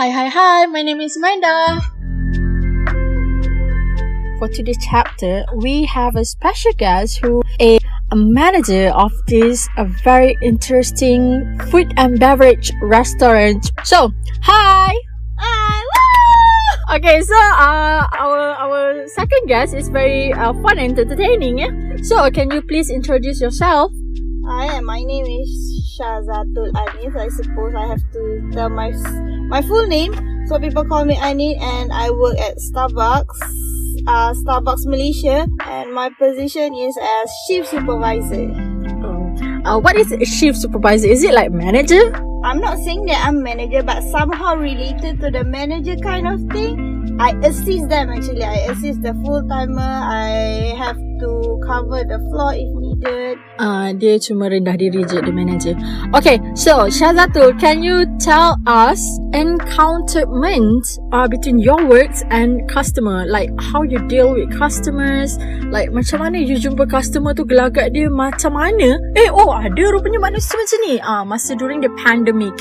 Hi, hi, hi. My name is Amanda. For today's chapter, we have a special guest who is a manager of this a very interesting food and beverage restaurant. So, hi. Hi. Okay, so uh, our our second guest is very uh, fun and entertaining. Yeah. So, can you please introduce yourself? Hi, my name is Shazatul Anis. I suppose I have to tell my my full name. So people call me Anis, and I work at Starbucks, uh, Starbucks Malaysia, and my position is as shift supervisor. Oh. Uh, what is a shift supervisor? Is it like manager? I'm not saying that I'm manager, but somehow related to the manager kind of thing. I assist them actually. I assist the full timer. I have to cover the floor if uh, dia cuma rendah diri je the manager. Okay, so Shazatul, can you tell us encounterment uh, between your works and customer? Like how you deal with customers? Like macam mana you jumpa customer tu gelagat dia macam mana? Eh, oh ada rupanya manusia macam ni. Ah, uh, masa during the pandemic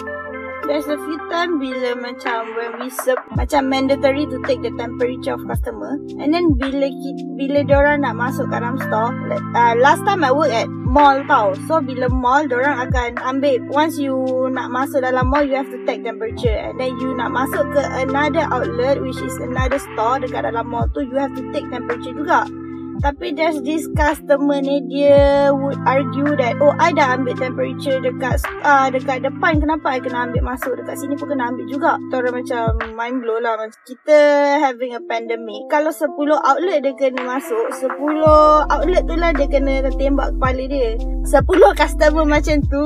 there's a few time bila macam when we serve macam mandatory to take the temperature of customer. And then bila bila orang nak masuk kat dalam store uh, last time I work at mall tau. So bila mall orang akan ambil once you nak masuk dalam mall you have to take temperature. And then you nak masuk ke another outlet which is another store dekat dalam mall tu you have to take temperature juga tapi there's this customer ni dia would argue that oh I dah ambil temperature dekat uh, dekat depan kenapa I kena ambil masuk dekat sini pun kena ambil juga. Orang macam mind blow lah macam kita having a pandemic. Kalau 10 outlet dia kena masuk, 10 outlet tu lah dia kena tembak kepala dia. 10 customer macam tu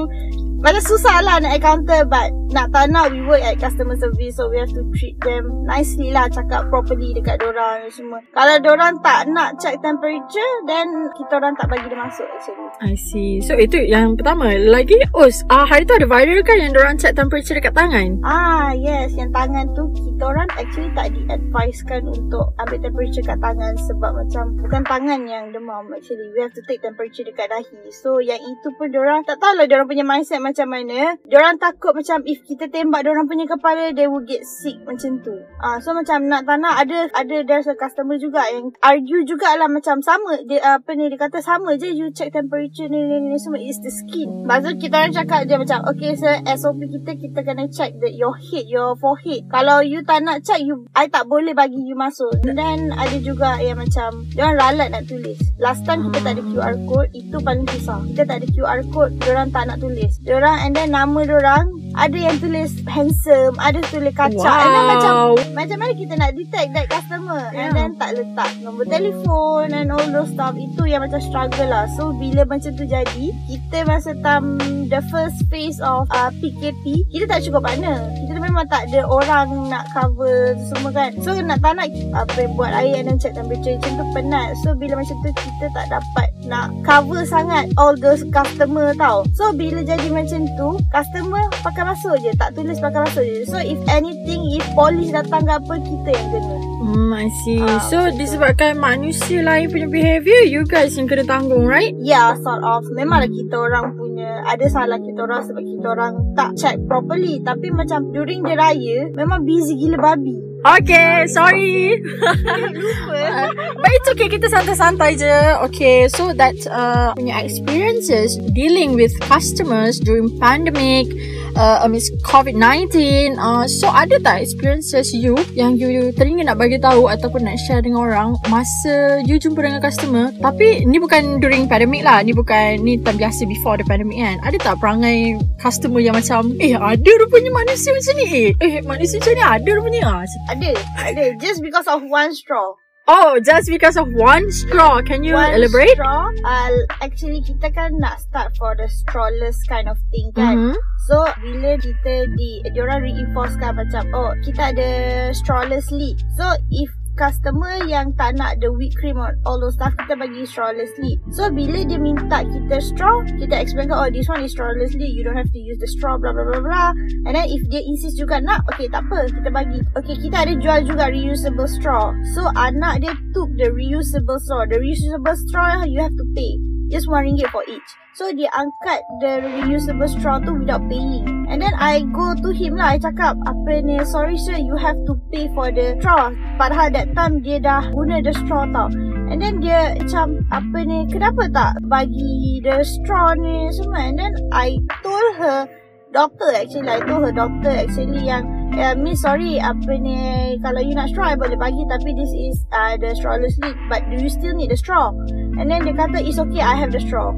macam susah lah nak encounter but nak tak nak we work at customer service so we have to treat them nicely lah cakap properly dekat dorang semua. Kalau dorang tak nak check temperature then kita orang tak bagi dia masuk actually. I see. So itu yang pertama. Lagi oh uh, hari tu ada viral kan yang dorang check temperature dekat tangan? Ah yes yang tangan tu kita orang actually tak di advisekan untuk ambil temperature kat tangan sebab macam bukan tangan yang demam actually we have to take temperature dekat dahi. So yang itu pun dorang tak tahu lah dorang punya mindset macam mana Diorang takut macam If kita tembak Diorang punya kepala They will get sick Macam tu. Uh, So macam nak tak nak Ada ada There's a customer juga Yang argue jugalah Macam sama. Dia, Apa ni Dia kata sama je You check temperature ni ni ni Semua is the skin. Lepas tu kita orang cakap Dia macam Okay so SOP kita Kita kena check the, Your head Your forehead. Kalau you tak nak check you I tak boleh bagi you masuk. Dan ada juga Yang macam Diorang ralat nak tulis. Last time kita tak ada QR code Itu paling susah. Kita tak ada QR code Diorang tak nak tulis. Diorang orang and then nama orang ada yang tulis handsome, ada tulis kacak. Wow. And then macam macam mana kita nak detect that customer yeah. and then tak letak nombor telefon and all those stuff. Itu yang macam struggle lah. So bila macam tu jadi, kita masa time the first phase of uh, PKP, kita tak cukup mana. Kita memang tak ada orang nak cover semua kan. So nak tak nak apa buat air and then check temperature macam tu penat. So bila macam tu kita tak dapat nak cover sangat all those customer tau. So bila jadi macam tu Customer pakai masuk je Tak tulis pakai masuk je. So if anything If polis datang ke apa Kita yang kena. Hmm I see. Uh, So disebabkan manusia lain punya behaviour You guys yang kena tanggung right? Yeah sort of. Memanglah kita orang punya Ada salah kita orang Sebab kita orang tak check properly. Tapi macam During the raya Memang busy gila babi Okay, sorry. uh, but it's okay, kita santai-santai je. Okay, so that uh, punya experiences dealing with customers during pandemic, uh, amidst COVID-19. Uh, so ada tak experiences you yang you, you teringin nak bagi tahu ataupun nak share dengan orang masa you jumpa dengan customer? Tapi ni bukan during pandemic lah. Ni bukan ni time biasa before the pandemic kan. Ada tak perangai customer yang macam, eh ada rupanya manusia macam ni. Eh, eh manusia macam ni ada rupanya. Ah, ada, ada. Just because of one straw. Oh, just because of one straw. Can you one elaborate? straw. Uh, actually, kita kan nak start for the strawless kind of thing kan. Mm-hmm. So, bila kita di, diorang reinforcekan macam, oh, kita ada strawless lid. So, if customer yang tak nak the whipped cream or all those stuff kita bagi strawlessly so bila dia minta kita straw kita explain ke oh this one is strawlessly you don't have to use the straw blah blah blah blah. And then if dia insist juga nak okay tak apa kita bagi. Okay kita ada jual juga reusable straw. So anak dia took the reusable straw. The reusable straw you have to pay. Just one ringgit for each. So dia angkat the reusable straw tu without paying And then I go to him lah. I cakap, apa ni, sorry sir, you have to pay for the straw. Padahal that time dia dah guna the straw tau. And then dia macam, apa ni, kenapa tak bagi the straw ni semua? And then I told her, doctor actually, I told her doctor actually yang, uh, miss sorry, apa ni, kalau you nak straw, I boleh bagi. Tapi this is uh, the strawless lead. But do you still need the straw? And then dia kata, it's okay, I have the straw.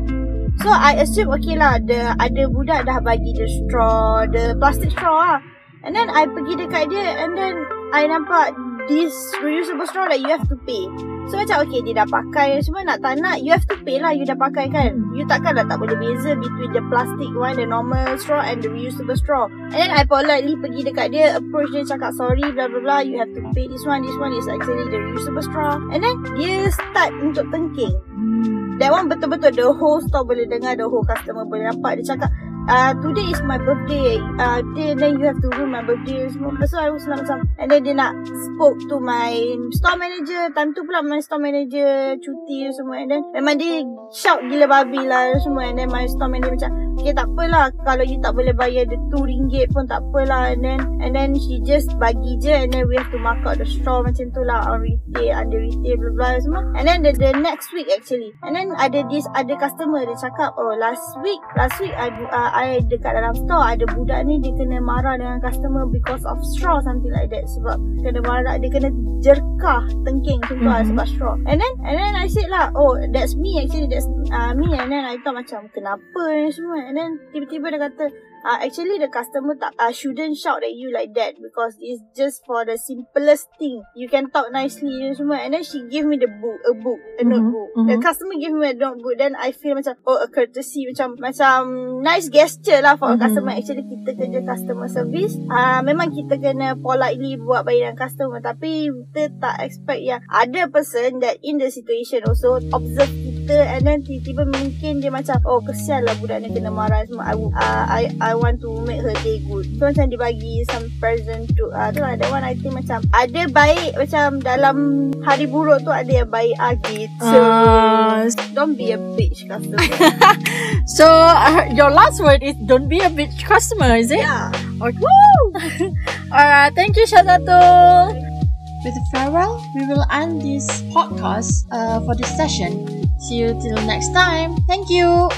So I assume okay lah the ada budak dah bagi the straw, the plastic straw lah. And then I pergi dekat dia and then I nampak this reusable straw that you have to pay. So macam okay dia dah pakai semua nak tak nak you have to pay lah you dah pakai kan. You takkan dah tak boleh beza between the plastic one, the normal straw and the reusable straw. And then I politely pergi dekat dia approach dia cakap sorry blah blah blah you have to pay this one, this one is actually the reusable straw. And then dia start untuk tengking. That one betul-betul the whole store boleh dengar, the whole customer boleh nampak. Dia cakap, uh, today is my birthday. Uh, then, then you have to ruin my birthday semua. Tu I was like macam, and then dia nak spoke to my store manager. Time tu pula my store manager cuti semua. And then memang dia shout gila babi lah semua. And then my store manager macam, okay tak apalah. Kalau you tak boleh bayar the 2 ringgit pun tak apalah. And then, and then she just bagi je. And then we have to mark out the straw macam tu lah. On retail, under retail, blah blah semua. And then the, the next week actually. And then ada this ada customer dia cakap oh last week last week I uh, I dekat dalam store ada budak ni dia kena marah dengan customer because of straw something like that sebab kena marah dia kena jerkah tengking tu mm-hmm. sebab straw and then and then I said lah oh that's me actually that's uh, me and then I thought macam kenapa ni semua and then tiba-tiba dia kata uh, actually the customer tak uh, shouldn't shout at you like that because it's just for the simplest thing. You can talk nicely and semua. And then she give me the book, a book, a mm-hmm. notebook. Mm-hmm. The customer give me a notebook. Then I feel macam oh a courtesy macam macam nice gesture lah for mm-hmm. a customer. Actually kita kerja customer service. Uh, memang kita kena politely buat baik dengan customer. Tapi kita tak expect yang ada person that in the situation also observe kita and then tiba-tiba mungkin dia macam oh kesian lah budak ni kena marah semua. I, uh, I, I want to make her day good. So macam dia bagi some present to uh, tu lah. That one I think macam ada baik macam dalam hari buruk tu ada yang baik ah gitu. Uh, don't be a bitch customer. so uh, your last word is don't be a bitch customer, is it? Yeah. Okay. Woo! Alright, thank you Shadatul. With a farewell, we will end this podcast uh, for this session. See you till next time. Thank you.